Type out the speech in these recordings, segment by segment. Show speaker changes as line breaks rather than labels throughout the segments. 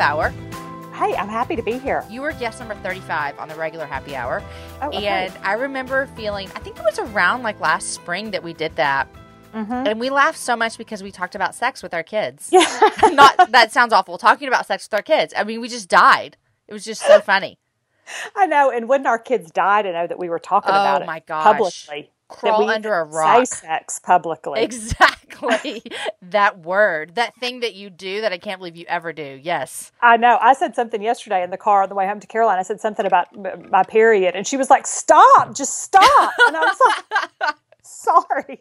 Hour.
Hey, I'm happy to be here.
You were guest number 35 on the regular Happy Hour.
Oh, okay.
And I remember feeling, I think it was around like last spring that we did that.
Mhm.
And we laughed so much because we talked about sex with our kids.
Yeah.
Not that sounds awful. Talking about sex with our kids. I mean, we just died. It was just so funny.
I know. And when our kids died, I know that we were talking
Oh,
about it
my gosh.
publicly.
Crawl under a rock.
Say sex publicly.
Exactly. that word, that thing that you do that I can't believe you ever do. Yes.
I know. I said something yesterday in the car on the way home to Caroline. I said something about my period, and she was like, "Stop! Just stop!" And I was like, "Sorry."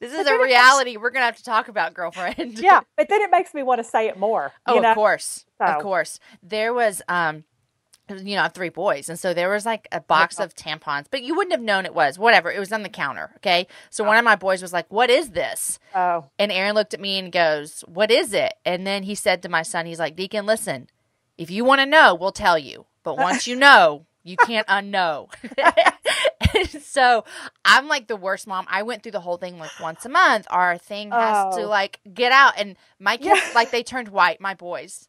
This is a reality we're going to have to talk about, girlfriend.
Yeah, but then it makes me want to say it more.
Oh,
you know?
of course. Of course. There was um you know, I have three boys, and so there was like a box of tampons, but you wouldn't have known it was whatever. It was on the counter. Okay, so one of my boys was like, "What is this?"
Oh,
And Aaron looked at me and goes, "What is it?" And then he said to my son, "He's like, Deacon, listen, if you want to know, we'll tell you, but once you know, you can't unknow." So I'm like the worst mom. I went through the whole thing like once a month. Our thing has to
Oh.
like get out, and my kids
Yeah.
like they turned white. My boys.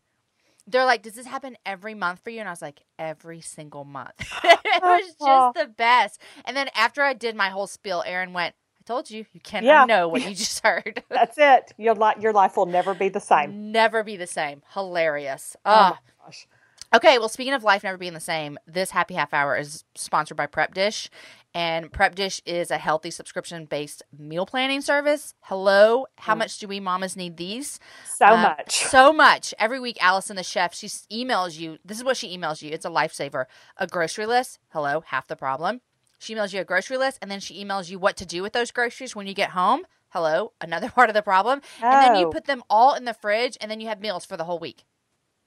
They're like, does this happen every month for you? And I was like, every single month. it was just the best. And then after I did my whole spiel, Aaron went, I told you, you can't
Yeah.
know what you just heard.
that's it. Your li- your life will never be the same.
Never be the same. Hilarious.
Oh,
Oh.
gosh.
Okay, well, speaking of life never being the same, this happy half hour is sponsored by Prep Dish. And Prep Dish is a healthy subscription based meal planning service. Hello, how much do we mamas need these?
So
Uh,
much.
So much. Every week, Allison, the chef, she emails you. This is what she emails you. It's a lifesaver. A grocery list. Hello, half the problem. She emails you a grocery list, and then she emails you what to do with those groceries when you get home. Hello, another part of the problem. And then you
Oh.
put them all in the fridge, and then you have meals for the whole week.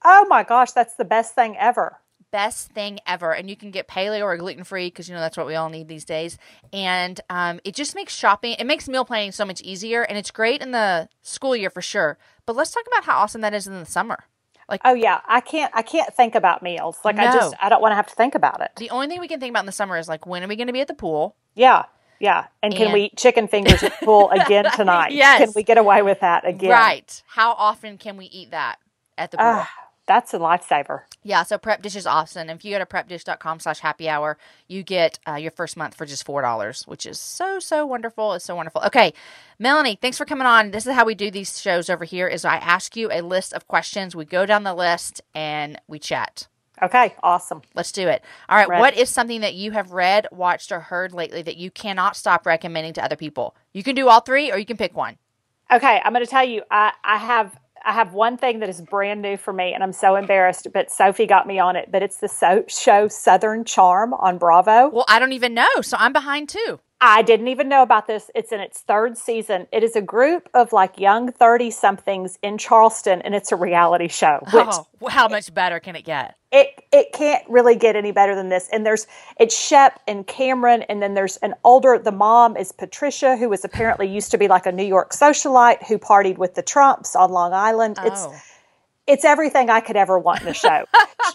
Oh my gosh, that's the best thing ever.
Best thing ever. And you can get paleo or gluten free because you know that's what we all need these days. And um, it just makes shopping, it makes meal planning so much easier. And it's great in the school year for sure. But let's talk about how awesome that is in the summer.
Like, oh yeah, I can't I can't think about meals. Like I just I don't want to have to think about it.
The only thing we can think about in the summer is like when are we going to be at the pool?
Yeah. Yeah. And can we eat chicken fingers at the pool again tonight?
Yes.
Can we get away with that again?
Right. How often can we eat that at the pool?
Ah, that's a lifesaver.
yeah, so Prep Dish is awesome. If you go to prepdish.com slash happy hour, you get uh, your first month for just $4, which is so, so wonderful. It's so wonderful. Okay, Melanie, thanks for coming on. This is how we do these shows over here is I ask you a list of questions. We go down the list and we chat.
Okay, awesome.
Let's do it. All right.
Ready.
What is something that you have read, watched, or heard lately that you cannot stop recommending to other people? You can do all three or you can pick one.
Okay, I'm going to tell you. I I have I have one thing that is brand new for me, and I'm so embarrassed. But Sophie got me on it. But it's the so- show Southern Charm on Bravo.
Well, I don't even know. So I'm behind too.
I didn't even know about this. It's in its third season. It is a group of like young 30 somethings in Charleston, and it's a reality show.
Oh, how much better can it get?
it it can't really get any better than this. And there's it's Shep and Cameron, and then there's an older. The mom is Patricia, who was apparently used to be like a New York socialite who partied with the Trumps on Long Island. It's
oh.
it's everything I could ever want in a show.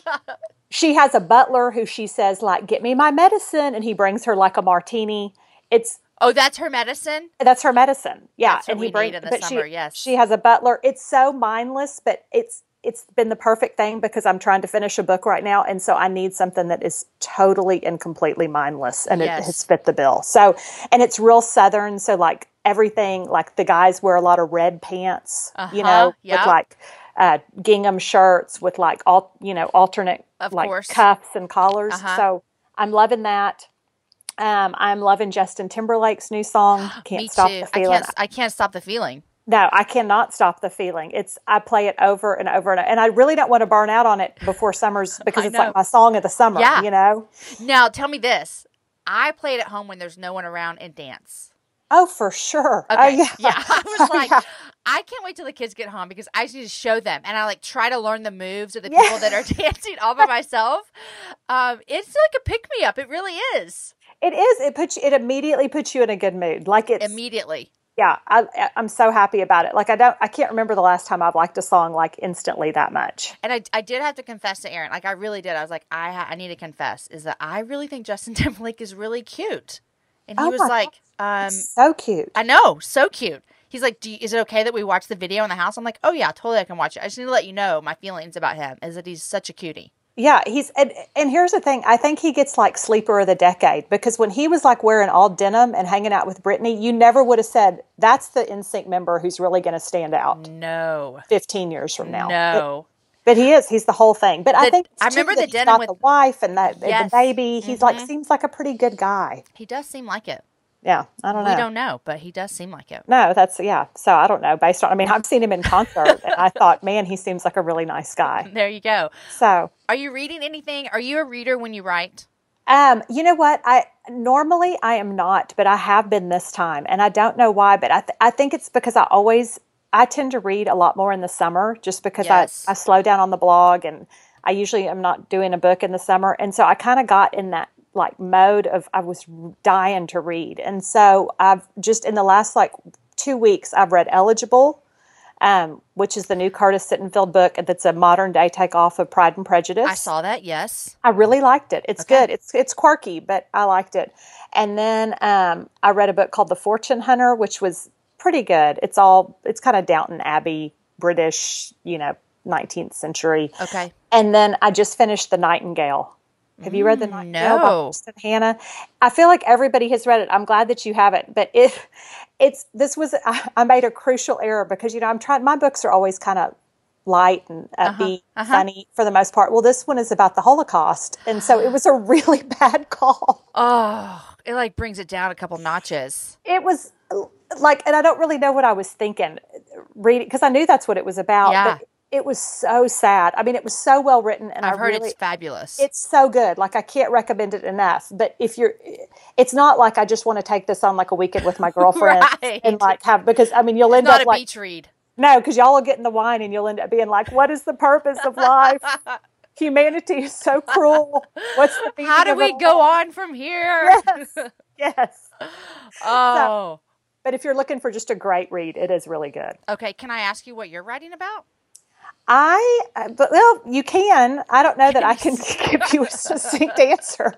she has a butler who she says like, "Get me my medicine," and he brings her like a martini. It's
Oh, that's her medicine?
that's her medicine. Yeah,
That's what we need in the
but
summer,
she,
yes.
she has a butler. It's so mindless, but it's it's been the perfect thing because I'm trying to finish a book right now, and so I need something that is totally and completely mindless, and
Yes.
it has fit the bill. So, and it's real southern. So, like everything, like the guys wear a lot of red pants, you
Uh-huh,
know,
yeah.
with like uh, gingham shirts with like all you know alternate
Of
like
course.
cuffs and collars.
Uh-huh.
So I'm loving that. Um, I'm loving Justin Timberlake's new song. Can't
Me
stop
too.
the
I
feeling.
can't I can't stop the feeling.
No, I cannot stop the feeling. It's I play it over and over and and I really don't want to burn out on it before summers because it's like my song of the summer.
Yeah.
You know.
Now, tell me this. I play it at home when there's no one around and dance.
Oh, for sure.
Okay.
Oh, yeah. yeah.
I was
Oh,
like,
yeah.
I can't wait till the kids get home because I just need to show them. And I like try to learn the moves of the
Yeah.
people that are dancing all by myself. Um, it's like a pick me up. It really is.
It is. It puts you, it immediately puts you in a good mood. Like it
Immediately.
yeah. I I'm so happy about it. Like I don't. I can't remember the last time I've liked a song like instantly that much.
And I, I did have to confess to Aaron, like I really did. I was like, I, ha- I need to confess, is that I really think Justin Timberlake is really cute. And he
Oh
was like, um,
So cute.
I know, so cute. He's like, Do you, "Is it okay that we watch the video in the house?" I'm like, "Oh yeah, totally, I can watch it." I just need to let you know my feelings about him is that he's such a cutie.
Yeah, he's and, and here's the thing. I think he gets like sleeper of the decade because when he was like wearing all denim and hanging out with Britney, you never would have said that's the NSYNC member who's really going to stand out
No,
15 years from now.
no.
But, but he is. He's the whole thing. But I think
I remember
that
the denim with-
the wife and the, and
Yes.
the baby. He's like
Mhm.
seems like a pretty good guy.
He does seem like it.
Yeah, I don't know.
We don't know, but he does seem like it.
No, that's yeah. So I don't know. Based on, I mean, I've seen him in concert, and I thought, man, he seems like a really nice guy.
There you go.
So,
Are you reading anything? Are you a reader when you write?
um, you know what? I normally I am not, but I have been this time, and I don't know why. But I th- I think it's because I always I tend to read a lot more in the summer, just because
Yes.
I I slow down on the blog, and I usually am not doing a book in the summer, and so I kind of got in that like mode of I was dying to read, and so I've just in the last like two weeks I've read Eligible. um, which is the new Curtis Sittenfeld book that's a modern day takeoff of Pride and Prejudice.
I saw that. Yes.
I really liked it. It's
Okay.
good. It's it's quirky, but I liked it. And then um, I read a book called The Fortune Hunter, which was pretty good. It's all it's kind of Downton Abbey, British, you know, 19th century.
Okay.
And then I just finished The Nightingale. Have you read The
Mm,
Nightingale by
no.
Hannah? I feel like everybody has read it. I'm glad that you haven't, but it it's this was I, I made a crucial error because you know I'm trying. My books are always kind of light and upbeat,
uh-huh.
funny for the most part. Well, this one is about the Holocaust, and so it was a really bad call.
Oh, it like brings it down a couple notches.
It was like, and I don't really know what I was thinking reading because I knew that's what it was about.
Yeah.
But it was so sad. I mean, it was so well written, and
I've
I
heard
really,
it's fabulous.
it's so good. Like I can't recommend it enough. But if you're, it's not like I just want to take this on like a weekend with my girlfriend
Right.
and like have because I mean you'll end
not
up
a
like
beach read.
no because y'all will get in the wine and you'll end up being like, what is the purpose of life? Humanity is so cruel. What's the
How do we go
all?
on from here?
Yes, yes.
Oh.
But if you're looking for just a great read, it is really good.
Okay, can I ask you what you're writing about?
I, but well, you can. I don't know that I can give you a succinct answer.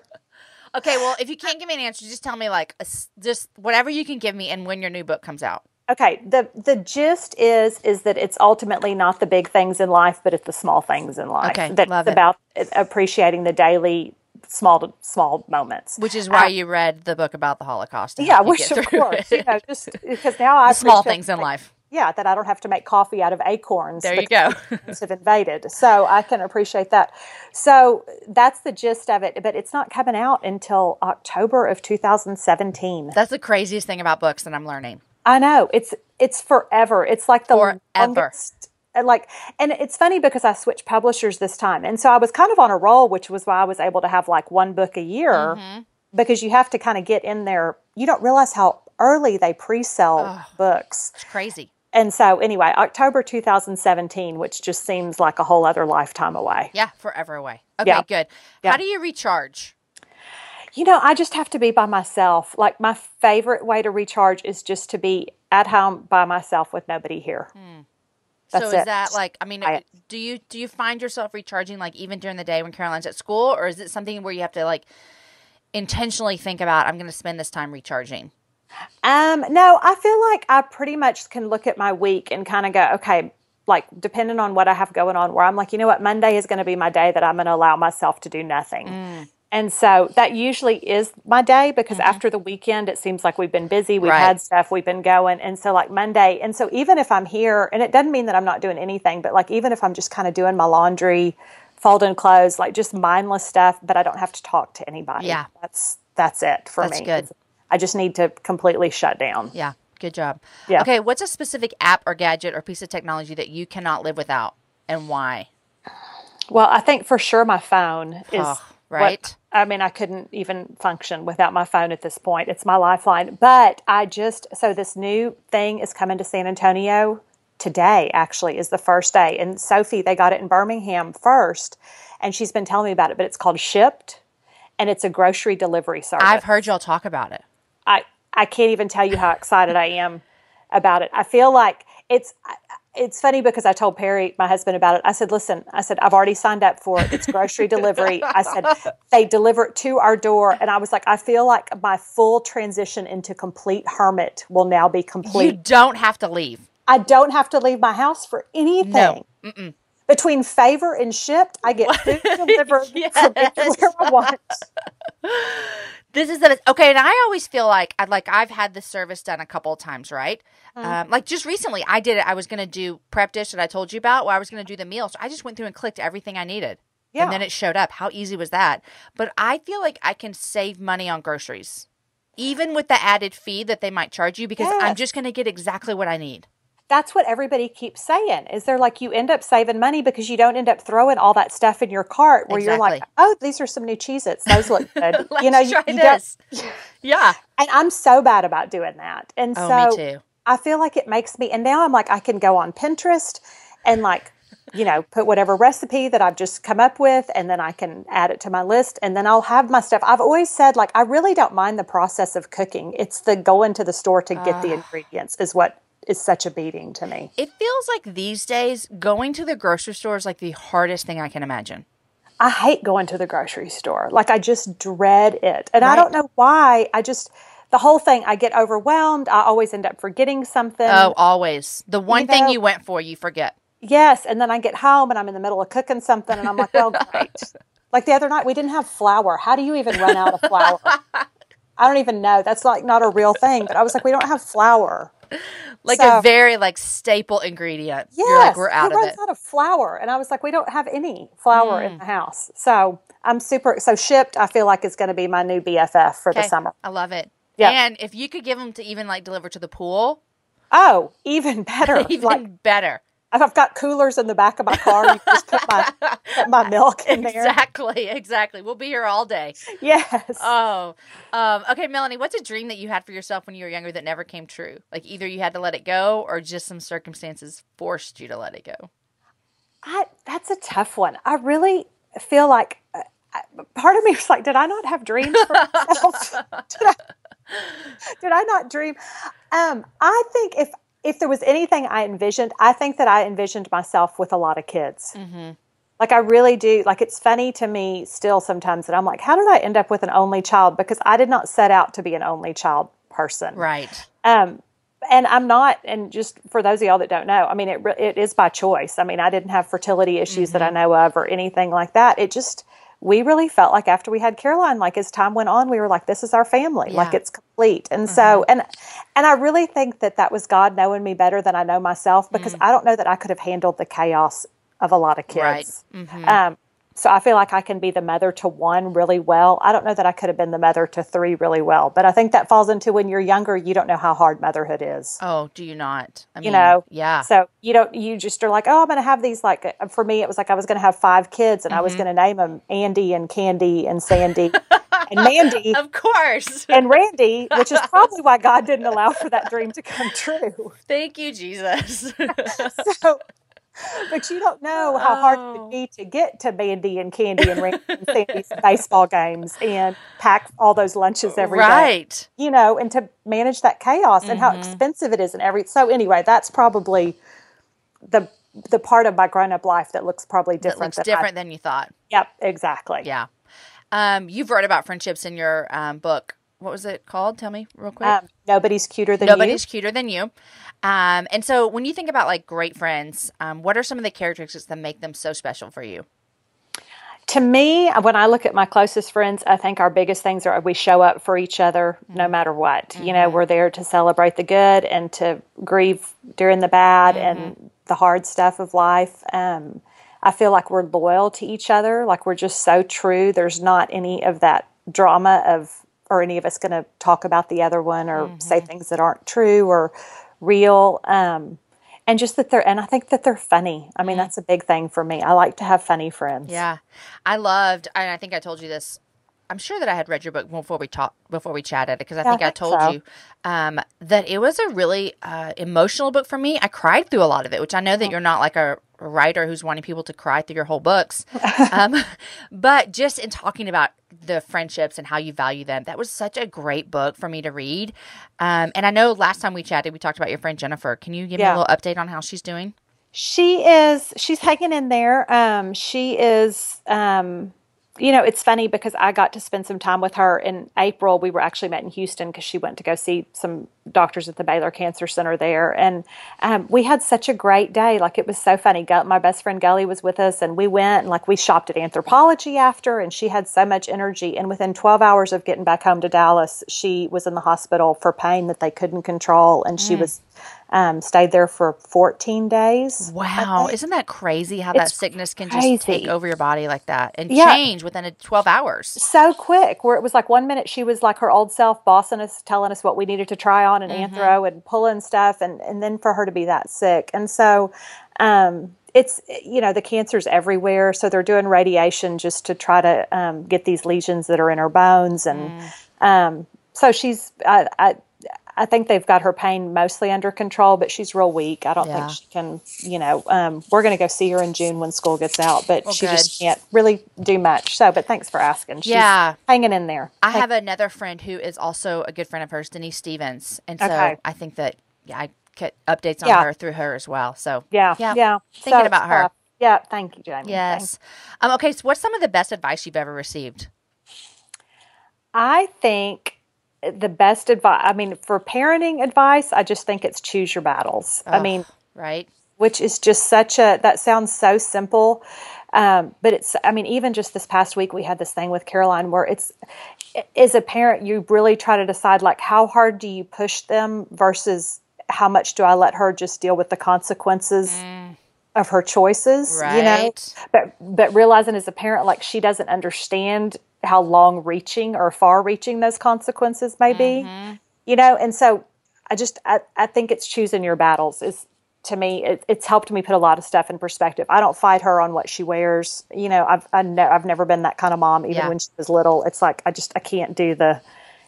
Okay, well, if you can't give me an answer, just tell me like a just whatever you can give me and when your new book comes out.
Okay, the the gist is is that it's ultimately not the big things in life, but it's the small things in life.
Okay,
That's
love it.
about appreciating the daily small to small moments.
Which is why you read the book about the Holocaust.
Yeah, which of course,
it.
you know, just because now I
the small things in life.
Yeah, that I don't have to make coffee out of acorns.
There you go.
have invaded, so I can appreciate that. So that's the gist of it, but it's not coming out until October of 2017.
That's the craziest thing about books that I'm learning.
I know it's it's forever. It's like the
Forever.
longest. and Like, and it's funny because I switched publishers this time, and so I was kind of on a roll, which was why I was able to have like one book a year
Mm-hmm.
because you have to kind of get in there. You don't realize how early they pre-sell books,
It's crazy.
And so anyway, October 2017, which just seems like a whole other lifetime away.
Yeah, forever away. Okay,
Yeah.
good.
Yeah.
How do you recharge?
You know, I just have to be by myself. Like my favorite way to recharge is just to be at home by myself with nobody here. Hmm. That's
so is
it.
that like I mean,
I-
do you do you find yourself recharging like even during the day when Caroline's at school, or is it something where you have to like intentionally think about I'm going to spend this time recharging?
Um, no, I feel like I pretty much can look at my week and kind of go, okay, like depending on what I have going on, where I'm like, you know what, Monday is going to be my day that I'm going to allow myself to do nothing. And so that usually is my day because after the weekend, it seems like we've been busy, we've
Right.
had stuff, we've been going. And so, like Monday, and so even if I'm here, and it doesn't mean that I'm not doing anything, but like even if I'm just kind of doing my laundry, folding clothes, like just mindless stuff, but I don't have to talk to anybody.
Yeah.
That's that's it for
That's
me.
good.
I just need to completely shut down.
Yeah, good job.
Yeah.
Okay, what's a specific app or gadget or piece of technology that you cannot live without, and why?
Well, I think for sure my phone is
Oh,
what-
right.
I mean, I couldn't even function without my phone at this point. It's my lifeline. But I just so this new thing is coming to San Antonio today. Actually, is the first day. And Sophie, they got it in Birmingham first, and she's been telling me about it. But it's called Shipt, and it's a grocery delivery service.
I've heard y'all talk about it.
I I can't even tell you how excited I am about it. I feel like it's it's funny because I told Perry, my husband, about it. I said, listen, I said, I've already signed up for it. It's grocery delivery. I said, they deliver it to our door. And I was like, I feel like my full transition into complete hermit will now be complete.
You don't have to leave.
I don't have to leave my house for anything.
No.
Between favor and Shipt, I get food delivered
Yes.
from anywhere I want.
This is the okay, and I always feel like I like I've had this service done a couple of times, right? Um, like just recently, I did it. I was going to do prep dish that I told you about, where I was going to do the meal. So I just went through and clicked everything I needed,
Yeah.
and then it showed up. How easy was that? But I feel like I can save money on groceries, even with the added fee that they might charge you, because I'm just going to get exactly what I need.
That's what everybody keeps saying. Is they're like you end up saving money because you don't end up throwing all that stuff in your cart where you're like, oh, these are some new Cheez-Its. Those look good. You know, you,
try
you don't,
this. Yeah.
and I'm so bad about doing that. And
Oh,
so. I feel like it makes me, and now I'm like, I can go on Pinterest and like, you know, put whatever recipe that I've just come up with, and then I can add it to my list, and then I'll have my stuff. I've always said, like, I really don't mind the process of cooking. It's the going to the store to get
Ah.
the ingredients is what is such a beating to me.
It feels like these days going to the grocery store is like the hardest thing I can imagine.
I hate going to the grocery store. Like, I just dread it. And I don't know why. I just, the whole thing, I get overwhelmed. I always end up forgetting something.
Oh, always. The one thing
know-
you went for, you forget.
Yes, and then I get home and I'm in the middle of cooking something and I'm like, well, great. like the other night, we didn't have flour. How do you even run out of flour? I don't even know. That's like not a real thing. But I was like, we don't have flour.
Like
So-
a very like staple ingredient.
Yes,
You're like, we're out of it.
out of flour? And I was like, we don't have any flour
Mm.
in the house. So I'm super. So Shipt, I feel like is going to be my new BFF for the summer.
I love it.
Yeah.
And if you could give them to even like deliver to the pool,
Oh, even better.
even
like
better.
I've got coolers in the back of my car. You can just put my put my milk in there.
Exactly, exactly. We'll be here all day.
Yes.
Oh, um, okay, Melanie. What's a dream that you had for yourself when you were younger that never came true? Like either you had to let it go, or just some circumstances forced you to let it go.
I, that's a tough one. I really feel like uh, part of me was like, did I not have dreams for myself? did, I, did I not dream? Um, I think if if there was anything I envisioned, I think that I envisioned myself with a lot of kids.
Mm-hmm.
Like I really do. Like it's funny to me still sometimes that I'm like, how did I end up with an only child? Because I did not set out to be an only child person.
Right.
Um, and I'm not. And just for those of y'all that don't know, I mean, it it is by choice. I mean, I didn't have fertility issues that I
Mm-hmm.
know of or anything like that. It just we really felt like after we had Caroline, like as time went on, we were like, this is our family, like
Yeah. Mm-hmm.
it's complete. And so, and and I really think that that was God knowing me better than I know myself because I don't know that I could have handled the chaos of a lot of
Mm. Right.
kids. Um, so I feel like I can be the mother to one really well. I don't know that I could have been the mother to three really well, but I think that falls into when you're younger, you don't know how hard motherhood is.
Oh, do you not? I
You know,
yeah.
So you don't, you just are like, oh, I'm going to have these. Like uh, for me, it was like I was going to have five kids, and I
Mm-hmm.
was going to name them Andy and Candy and Sandy and Mandy
of course.
and Randy, which is probably why God didn't allow for that dream to come true.
Thank you, Jesus.
So, but you don't know how hard it
Oh.
would be to get to Mandy and Candy and Randy and Sandy's baseball games and pack all those lunches every day.
right.
You know, and to manage that chaos and how
Mm-hmm.
expensive it is and every. So anyway, that's probably the the part of my grown up life that looks probably
That
different.
looks
than I-
different than you thought.
yep, exactly.
Yeah. Um, you've wrote about friendships in your um, book. What was it called? Tell me real quick.
Um, nobody's cuter than
Nobody's cuter than you. Um, and so when you think about like great friends, um, what are some of the characteristics that make them so special for you?
to me, when I look at my closest friends, I think our biggest things are we show up for each other no matter what. You know, we're there to celebrate the good and to grieve during the bad and the hard stuff of life. Um, I feel like we're loyal to each other, like we're just so true. There's not any of that drama of, or any of us going to talk about the other one or say things that aren't true or real. Um, and just that they're, and I think that they're funny. I mean, that's a big thing for me. I like to have funny friends.
Yeah, I loved, and I think I told you this. I'm sure that I had read your book before we talked, before we chatted, because I
Yeah, I
think I told
so.
you um, that it was a really uh, emotional book for me. I cried through a lot of it, which I know that you're not like a writer who's wanting people to cry through your whole books, um, but just in talking about the friendships and how you value them, that was such a great book for me to read. Um, and I know last time we chatted, we talked about your friend Jennifer. Can you give me a little update on how she's doing?
She is. She's hanging in there. Um, she is. Um, you know, it's funny because I got to spend some time with her in April. We were actually met in Houston because she went to go see some doctors at the Baylor Cancer Center there, and um, we had such a great day. Like it was so funny. My best friend Gully was with us, and we went and like we shopped at Anthropologie after, and she had so much energy. And within 12 hours of getting back home to Dallas, she was in the hospital for pain that they couldn't control, and she mm. was um, stayed there for 14 days.
Wow. Isn't that crazy how it's that sickness can crazy. just take over your body like that and yeah. change within 12 hours?
So quick, where it was like one minute she was like her old self bossing us, telling us what we needed to try on and mm-hmm. anthro and pulling stuff. And, and then for her to be that sick. And so, um, it's you know the cancer's everywhere so they're doing radiation just to try to um, get these lesions that are in her bones and mm. um, so she's I, I, I think they've got her pain mostly under control, but she's real weak. I don't yeah. think she can, you know, um, we're going to go see her in June when school gets out, but well, she good. just can't really do much. So, but thanks for asking. She's yeah. hanging in there.
I have another friend who is also a good friend of hers, Denise Stevens. And so okay. I think that, yeah, I get updates on yeah. her through her as well. So,
yeah, yeah. yeah.
Thinking so, about her. Uh,
yeah. Thank you, Jamie.
Yes. Um, okay. So, what's some of the best advice you've ever received?
I think the best advice i mean for parenting advice i just think it's choose your battles oh, i mean
right
which is just such a that sounds so simple um, but it's i mean even just this past week we had this thing with caroline where it's as a parent you really try to decide like how hard do you push them versus how much do i let her just deal with the consequences mm. of her choices right. you know but but realizing as a parent like she doesn't understand how long reaching or far reaching those consequences may be mm-hmm. you know and so i just I, I think it's choosing your battles is to me it, it's helped me put a lot of stuff in perspective i don't fight her on what she wears you know i've I ne- i've never been that kind of mom even yeah. when she was little it's like i just i can't do the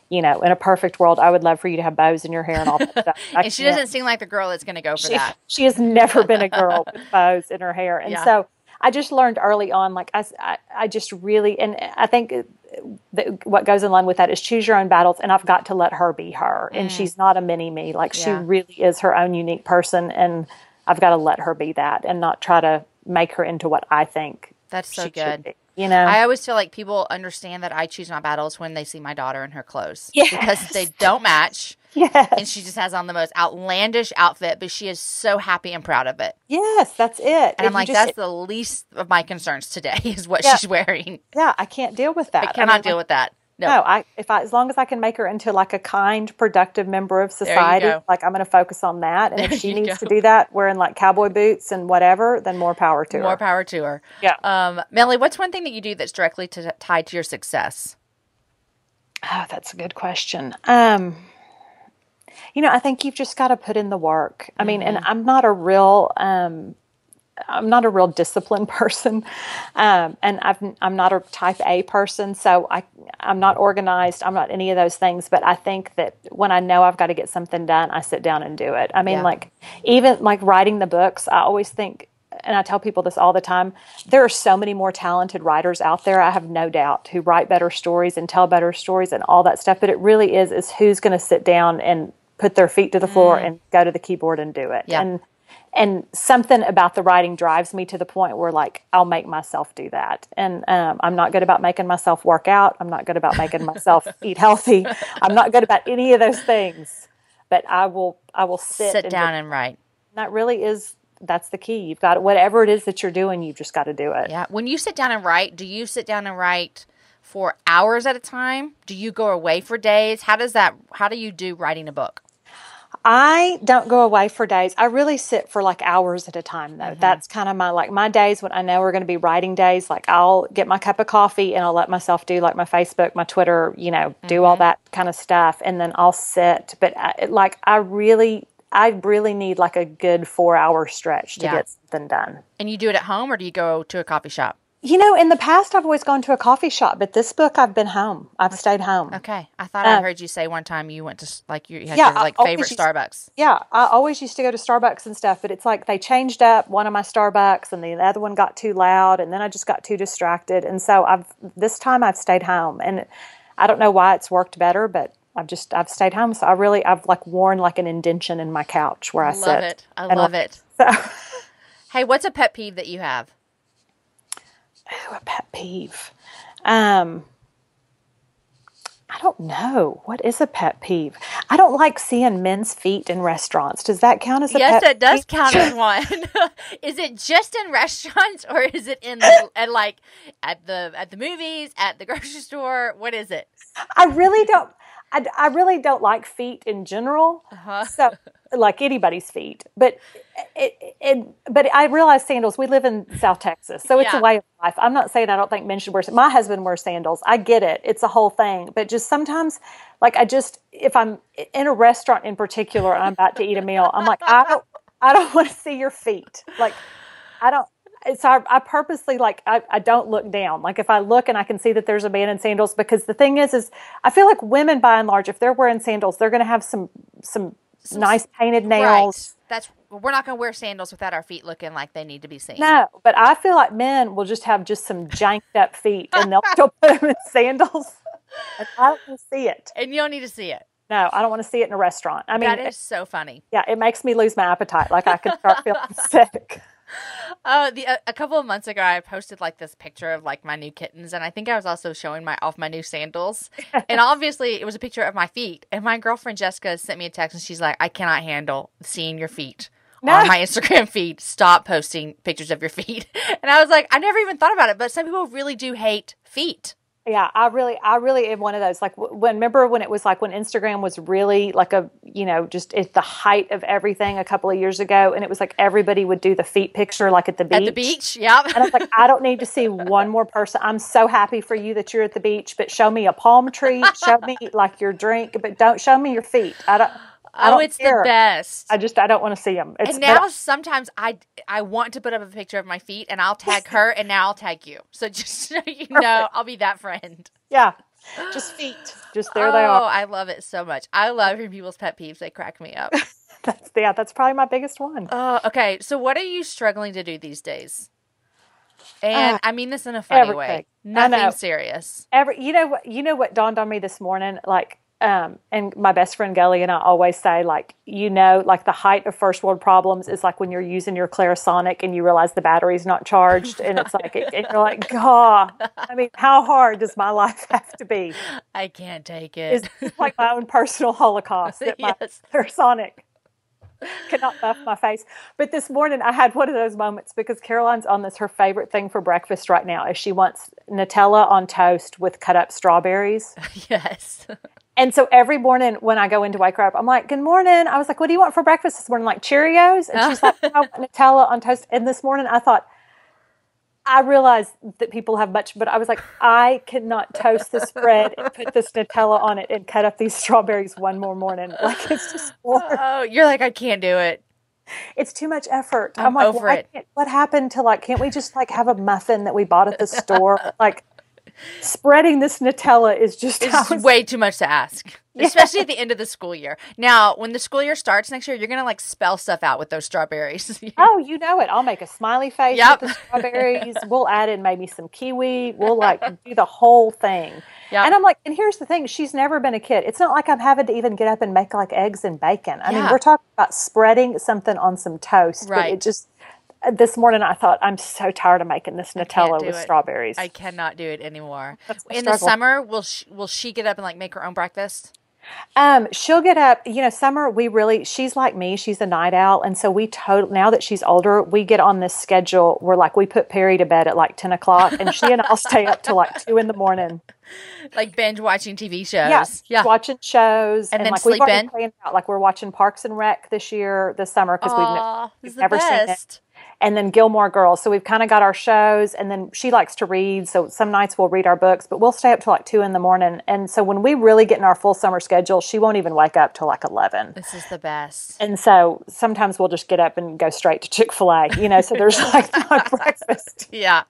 you know, in a perfect world, I would love for you to have bows in your hair and all that stuff.
and she doesn't seem like the girl that's going to go for
she,
that.
She has never been a girl with bows in her hair. And yeah. so I just learned early on, like I, I, I just really, and I think what goes in line with that is choose your own battles, and I've got to let her be her, mm. and she's not a mini me. Like yeah. she really is her own unique person, and I've got to let her be that, and not try to make her into what I think.
That's so good.
You know,
I always feel like people understand that I choose my battles when they see my daughter in her clothes yes. because they don't match.
Yes.
And she just has on the most outlandish outfit, but she is so happy and proud of it.
Yes, that's it.
And I'm like, just, that's the least of my concerns today is what yeah, she's wearing.
Yeah, I can't deal with that.
I cannot I mean, deal like, with that.
No. no, I if I as long as I can make her into like a kind, productive member of society, like I'm going to focus on that. And there if she needs go. to do that, wearing like cowboy boots and whatever, then more power to
more
her.
More power to her.
Yeah.
Um, Melly, what's one thing that you do that's directly to, tied to your success?
Oh, that's a good question. Um, you know, I think you've just got to put in the work. I mean, mm-hmm. and I'm not a real, um, I'm not a real disciplined person, um, and i am not a type A person, so I, I'm not organized. I'm not any of those things. But I think that when I know I've got to get something done, I sit down and do it. I mean, yeah. like even like writing the books, I always think, and I tell people this all the time. There are so many more talented writers out there. I have no doubt who write better stories and tell better stories and all that stuff. But it really is is who's going to sit down and put their feet to the floor mm. and go to the keyboard and do it.
Yeah.
And and something about the writing drives me to the point where like I'll make myself do that. And um, I'm not good about making myself work out. I'm not good about making myself eat healthy. I'm not good about any of those things. But I will I will sit,
sit down and write.
That really is that's the key. You've got whatever it is that you're doing, you've just got to do it.
Yeah. When you sit down and write, do you sit down and write for hours at a time? Do you go away for days? How does that how do you do writing a book?
I don't go away for days. I really sit for like hours at a time though. Mm-hmm. That's kind of my like my days when I know we're going to be writing days. Like I'll get my cup of coffee and I'll let myself do like my Facebook, my Twitter, you know, mm-hmm. do all mm-hmm. that kind of stuff and then I'll sit. But I, like I really I really need like a good 4 hour stretch to yeah. get something done.
And you do it at home or do you go to a coffee shop?
You know, in the past, I've always gone to a coffee shop, but this book, I've been home. I've stayed home.
Okay, I thought I uh, heard you say one time you went to like you had yeah, your like favorite used, Starbucks.
Yeah, I always used to go to Starbucks and stuff, but it's like they changed up one of my Starbucks, and the other one got too loud, and then I just got too distracted, and so I've this time I've stayed home, and I don't know why it's worked better, but I've just I've stayed home, so I really I've like worn like an indention in my couch where I, I
love
sit.
it. I love it.
So.
Hey, what's a pet peeve that you have?
Oh, a pet peeve. Um, I don't know. What is a pet peeve? I don't like seeing men's feet in restaurants. Does that count as a pet peeve?
yes,
pet
it does
peeve?
count as one. is it just in restaurants or is it in the, at like at the at the movies, at the grocery store? What is it?
I really don't. I, I really don't like feet in general.
Uh-huh.
So, like anybody's feet, but it, it, but I realize sandals. We live in South Texas, so it's
Yeah.
a way of life. I'm not saying I don't think men should wear. My husband wears sandals. I get it. It's a whole thing. But just sometimes, like I just if I'm in a restaurant in particular, and I'm about to eat a meal, I'm like I don't I don't want to see your feet. Like I don't. So I, I purposely like I, I don't look down. Like if I look and I can see that there's a man in sandals, because the thing is, is I feel like women by and large, if they're wearing sandals, they're going to have some some nice painted nails.
Right. That's we're not going to wear sandals without our feet looking like they need to be seen.
No, but I feel like men will just have just some janked up feet, and they'll still put them in sandals. And I don't want to see it.
And you don't need to see it.
No, I don't want to see it in a restaurant. I mean,
that is so funny.
yeah, it makes me lose my appetite. Like I can start feeling sick.
Oh, the a, a couple of months ago, I posted like this picture of like my new kittens, and I think I was also showing my off my new sandals. and obviously, it was a picture of my feet. And my girlfriend Jessica sent me a text, and she's like, "I cannot handle seeing your feet."
No.
On my Instagram feed, stop posting pictures of your feet. And I was like, I never even thought about it, but some people really do hate feet.
Yeah, I really, I really am one of those. Like when, remember when it was like when Instagram was really like a, you know, just at the height of everything a couple of years ago, and it was like everybody would do the feet picture like at the beach.
At the beach, yep.
And I was like, I don't need to see one more person. I'm so happy for you that you're at the beach, but show me a palm tree, show me like your drink, but don't show me your feet. I don't.
Oh, it's
care.
the best.
I just I don't want to see them. It's
and now sometimes I I want to put up a picture of my feet and I'll tag her and now I'll tag you. So just so you know, I'll be that friend.
yeah, just feet, just there
oh,
they are.
Oh, I love it so much. I love hearing people's pet peeves. They crack me up.
That's, yeah, that's probably my biggest one.
Oh, okay. So what are you struggling to do these days? And
Uh,
I mean this in a funny way.
everything. Know.
Nothing serious.
Every you know what you know what dawned on me this morning, like. Um, and my best friend Gully and I always say, like, you know, like the height of first world problems is like when you're using your Clarisonic and you realize the battery's not charged, and it's like, and you're like, God, I mean, how hard does my life have to be?
I can't take it.
It's like my own personal holocaust that my
Yes.
Clarisonic cannot buff my face. But this morning I had one of those moments because Caroline's on this. Her favorite thing for breakfast right now is she wants Nutella on toast with cut up strawberries.
yes.
And so every morning when I go into wake her up, I'm like, "Good morning." I was like, "What do you want for breakfast this morning?" Like Cheerios, and she's like, "I want Nutella on toast." And this morning I thought. I realized that people have much, but I was like, I cannot toast this bread and put this Nutella on it and cut up these strawberries one more morning. Like it's just, more-
Oh, you're like I can't do it.
it's too much effort.
I'm
like,
over
why
it.
What happened to like? Can't we just like have a muffin that we bought at the store? like spreading this Nutella is just
It's way too much to ask, especially at the end of the school year. Now, when the school year starts next year, you're gonna like spell stuff out with those strawberries.
Oh, you know it. I'll make a smiley face
Yep.
with the strawberries. we'll add in maybe some kiwi. We'll like do the whole thing.
Yep.
And I'm like, and here's the thing: she's never been a kid. It's not like I'm having to even get up and make like eggs and bacon. I mean, we're talking about spreading something on some toast. But
Right.
it just this morning I thought I'm so tired of making this Nutella with
it.
strawberries.
I cannot do it anymore. In the summer, will she, will she get up and like make her own breakfast?
Um, she'll get up, you know, summer we really she's like me, she's a night owl, and so we total now that she's older, we get on this schedule where like we put Perry to bed at like ten o'clock and she and I'll stay up till like two in the morning.
Like binge watching TV shows?
Yeah.
yeah.
Watching shows
And then
like
sleep
we've
in?
out like we're watching Parks and Rec this year, this summer, because we've, ne- we've never seen it. And then Gilmore Girls. So we've kind of got our shows and then she likes to read. So some nights we'll read our books, but we'll stay up till like two in the morning. And so when we really get in our full summer schedule, she won't even wake up till like eleven.
This is the best.
And so sometimes we'll just get up and go straight to Chick fil A, you know, so there's like breakfast.
Yeah.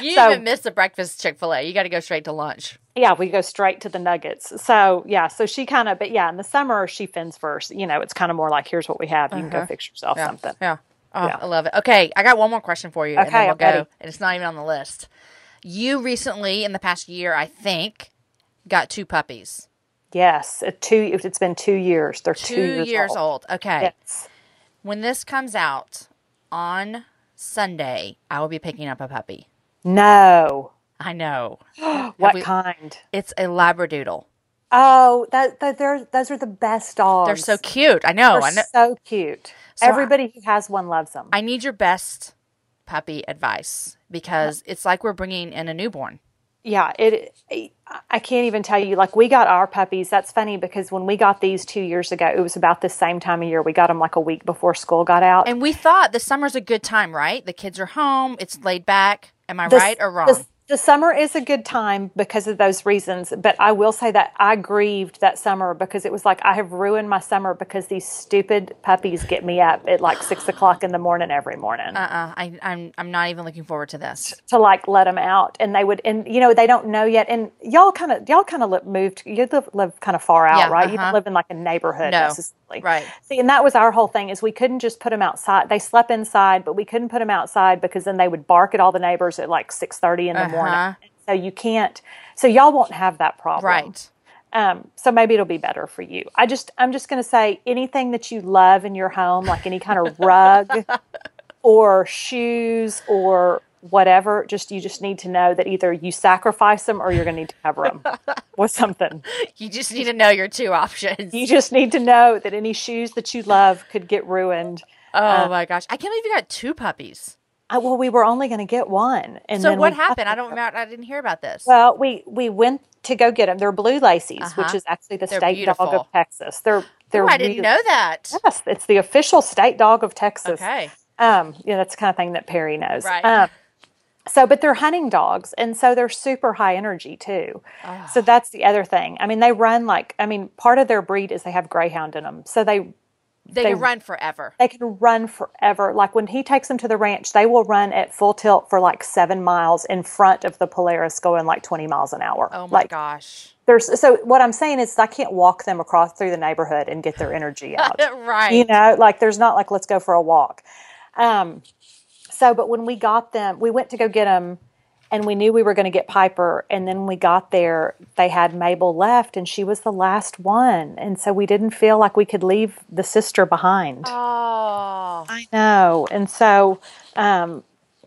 You
So-
even miss the breakfast Chick fil A. You got to go straight to lunch.
Yeah, we go straight to the nuggets. So yeah, so she kind of, but yeah, in the summer she fins first. You know, it's kind of more like, here's what we have. You can go
uh-huh.
fix yourself
Yeah.
something.
Yeah. Oh,
Yeah.
I love it. Okay, I got one more question for you, and then we'll
I'm
go.
ready.
And it's not even on the list. You recently, in the past year, I think, got two puppies.
Yes, two. It's been two years. They're
Two,
two, years,
years old. Okay.
Yes.
When this comes out on Sunday, I will be picking up a puppy.
No.
I know.
what
we-
kind?
It's a Labradoodle.
Oh, that, that they're those are the best dogs.
They're so cute. I know.
They're
I know.
so cute.
So I-
Everybody who has one loves them.
I need your best puppy advice because it's like we're bringing in a newborn.
yeah, it. I can't even tell you. Like we got our puppies. That's funny because when we got these two years ago, it was about the same time of year. We got them like a week before school got out.
And we thought the summer's a good time, right? The kids are home. It's laid back. Am I
The-
right or wrong?
The, the summer is a good time because of those reasons, but I will say that I grieved that summer because it was like I have ruined my summer because these stupid puppies get me up at like six o'clock in the morning every morning
uh-uh. I, I'm I'm not even looking forward to this.
to like let them out, and they would, and you know they don't know yet, and y'all kind of y'all kind of live, moved, you live, live kind of far out,
Yeah,
right? You
uh-huh.
don't live in like a neighborhood
No,
necessarily,
right.
See, and that was our whole thing is we couldn't just put them outside. They slept inside, but we couldn't put them outside because then they would bark at all the neighbors at like six thirty in the
Uh-huh.
morning. So you can't. So y'all won't have that problem,
Right.
Um, so maybe it'll be better for you. I just, I'm just going to say anything that you love in your home, like any kind of rug or shoes or whatever. Just you just need to know that either you sacrifice them or you're going to need to cover them with something.
You just need to know your two options.
You just need to know that any shoes that you love could get ruined.
oh my gosh. I can't believe you got two puppies.
I, well, we were only going to get one, and
So
then
what happened? I don't remember. I didn't hear about this.
Well, we we went to go get them. They're blue lacies,
Uh-huh.
which is actually the
They're
state dog of Texas. They're they're
oh, I didn't
really-
know that.
Yes, it's the official state dog of Texas.
Okay.
Um, yeah, that's the kind of thing that Perry knows.
Right.
Um, so, but they're hunting dogs, and so they're super high energy too.
Ah.
So that's the other thing. I mean, they run like I mean, part of their breed is they have greyhound in them, so they
They,
They-
can run forever.
they can run forever. Like when he takes them to the ranch, they will run at full tilt for like seven miles in front of the Polaris, going like twenty miles an hour.
Oh my
like,
gosh.
There's so what I'm saying is I can't walk them across through the neighborhood and get their energy out.
right.
You know, like there's not like let's go for a walk. Um, so, but when we got them, we went to go get them, and we knew we were going to get Piper. And then we got there, they had Mabel left, and she was the last one, and so we didn't feel like we could leave the sister behind.
oh.
I know, and so, um,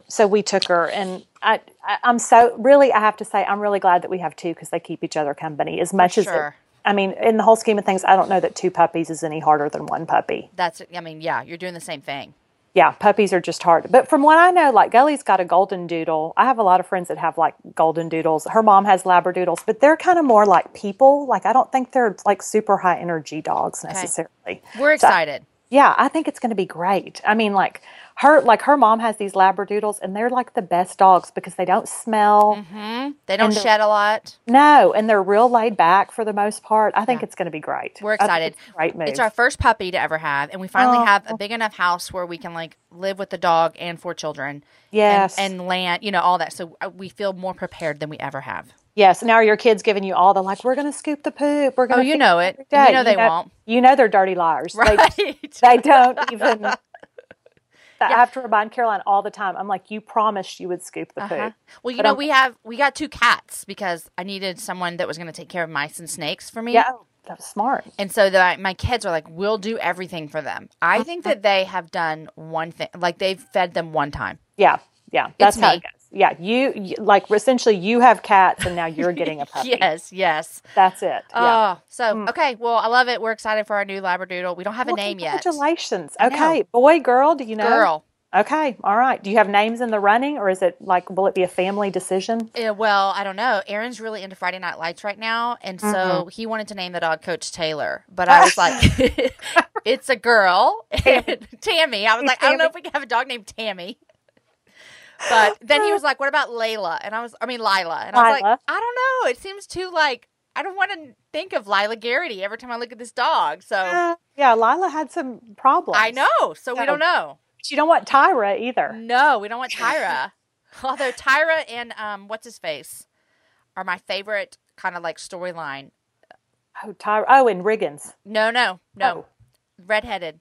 so we took her, and I, I, I'm so really, I have to say, I'm really glad that we have two because they keep each other company as much as. It,
sure.
I mean, in the whole scheme of things, I don't know that two puppies is any harder than one puppy.
That's I mean, yeah, you're doing the same thing.
Yeah, puppies are just hard. But from what I know, like Gully's got a golden doodle. I have a lot of friends that have like golden doodles. Her mom has labradoodles, but they're kind of more like people. Like I don't think they're like super high energy dogs necessarily.
We're
So I-
excited.
Yeah, I think it's going to be great. I mean, like her, like her mom has these labradoodles, and they're like the best dogs because they don't smell.
hmm They don't shed a lot.
No, and they're real laid back for the most part. I think it's going to be great.
We're excited.
it's great move.
It's our first puppy to ever have, and we finally
Oh.
have a big enough house where we can like live with the dog and four children.
Yes.
And, and land, you know, all that. So uh, we feel more prepared than we ever have.
Yes. Now are your kids giving you all the like? We're going to scoop the poop. We're going.
Oh, you know it. You know they won't.
You know they're dirty liars. They,
Right.
they don't even. I have to remind Caroline all the time. I'm like, you promised you would scoop the
Uh-huh.
poop.
Well, you
But
know,
I'm-
we have we got two cats because I needed someone that was going to take care of mice and snakes for me.
Yeah, oh, that was smart.
And so that my kids are like, we'll do everything for them. I think
Uh-huh.
that they have done one thing, like they've fed them one time.
Yeah, yeah, that's how
me.
Yeah, you, like essentially you have cats, and now you're getting a puppy.
Yes, yes.
That's it. Yeah.
Oh, so okay. Well, I love it. We're excited for our new Labradoodle. We don't have a
Well,
name yet.
Congratulations. Okay, boy, girl. Do you know?
Girl.
Okay, all right. Do you have names in the running, or is it like will it be a family decision?
Uh, well, I don't know. Aaron's really into Friday Night Lights right now, and so
Mm-hmm.
he wanted to name the dog Coach Taylor, but I was like, "It's a girl, Tammy." I was like, "I don't know if we can have a dog named Tammy." But then he was like, "What about Layla?" And I was, I mean, Lila, and I was
Lila.
like, "I don't know. It seems too like I don't want to think of Lila Garrity every time I look at this dog." So
Uh, yeah, Lila had some problems.
I know. So we don't know.
You don't want Tyra either.
No, we don't want Tyra. Although Tyra and um, what's his face are my favorite kind of like storyline.
Oh, Tyra. Oh, and Riggins.
No, no, no.
Oh.
Redheaded.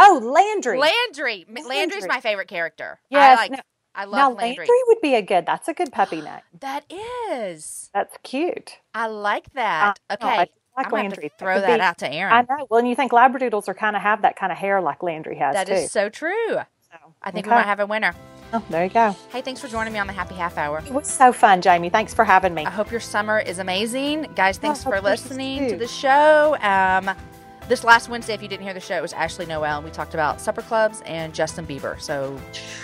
Oh, Landry.
Landry. Landry's
Landry.
my favorite character.
Yes,
I like.
no-
I love
now
Landry.
Landry would be a good. That's a good puppy name.
That is.
That's cute.
I like that.
Know,
okay.
I like
I'm
Landry.
to throw that
be-
out to Aaron.
I know. Well, and you think Labradoodles are kind of have that kind of hair like Landry has
That
too.
is so true.
So,
I think
Okay.
we might have a winner.
Oh, there you go.
Hey, thanks for joining me on the Happy Half Hour.
It was so fun, Jamie. Thanks for having me.
I hope your summer is amazing. Guys, thanks
I
for
hope yours is
listening to the show. Um, this last Wednesday, if you didn't hear the show, it was Ashley Noel, and we talked about supper clubs and Justin Bieber. So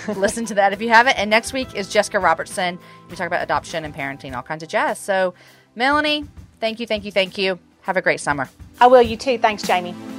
listen to that if you haven't. And next week is Jessica Robertson. We talk about adoption and parenting, all kinds of jazz. So, Melanie, thank you, thank you, thank you. Have a great summer.
I will. You too. Thanks, Jamie.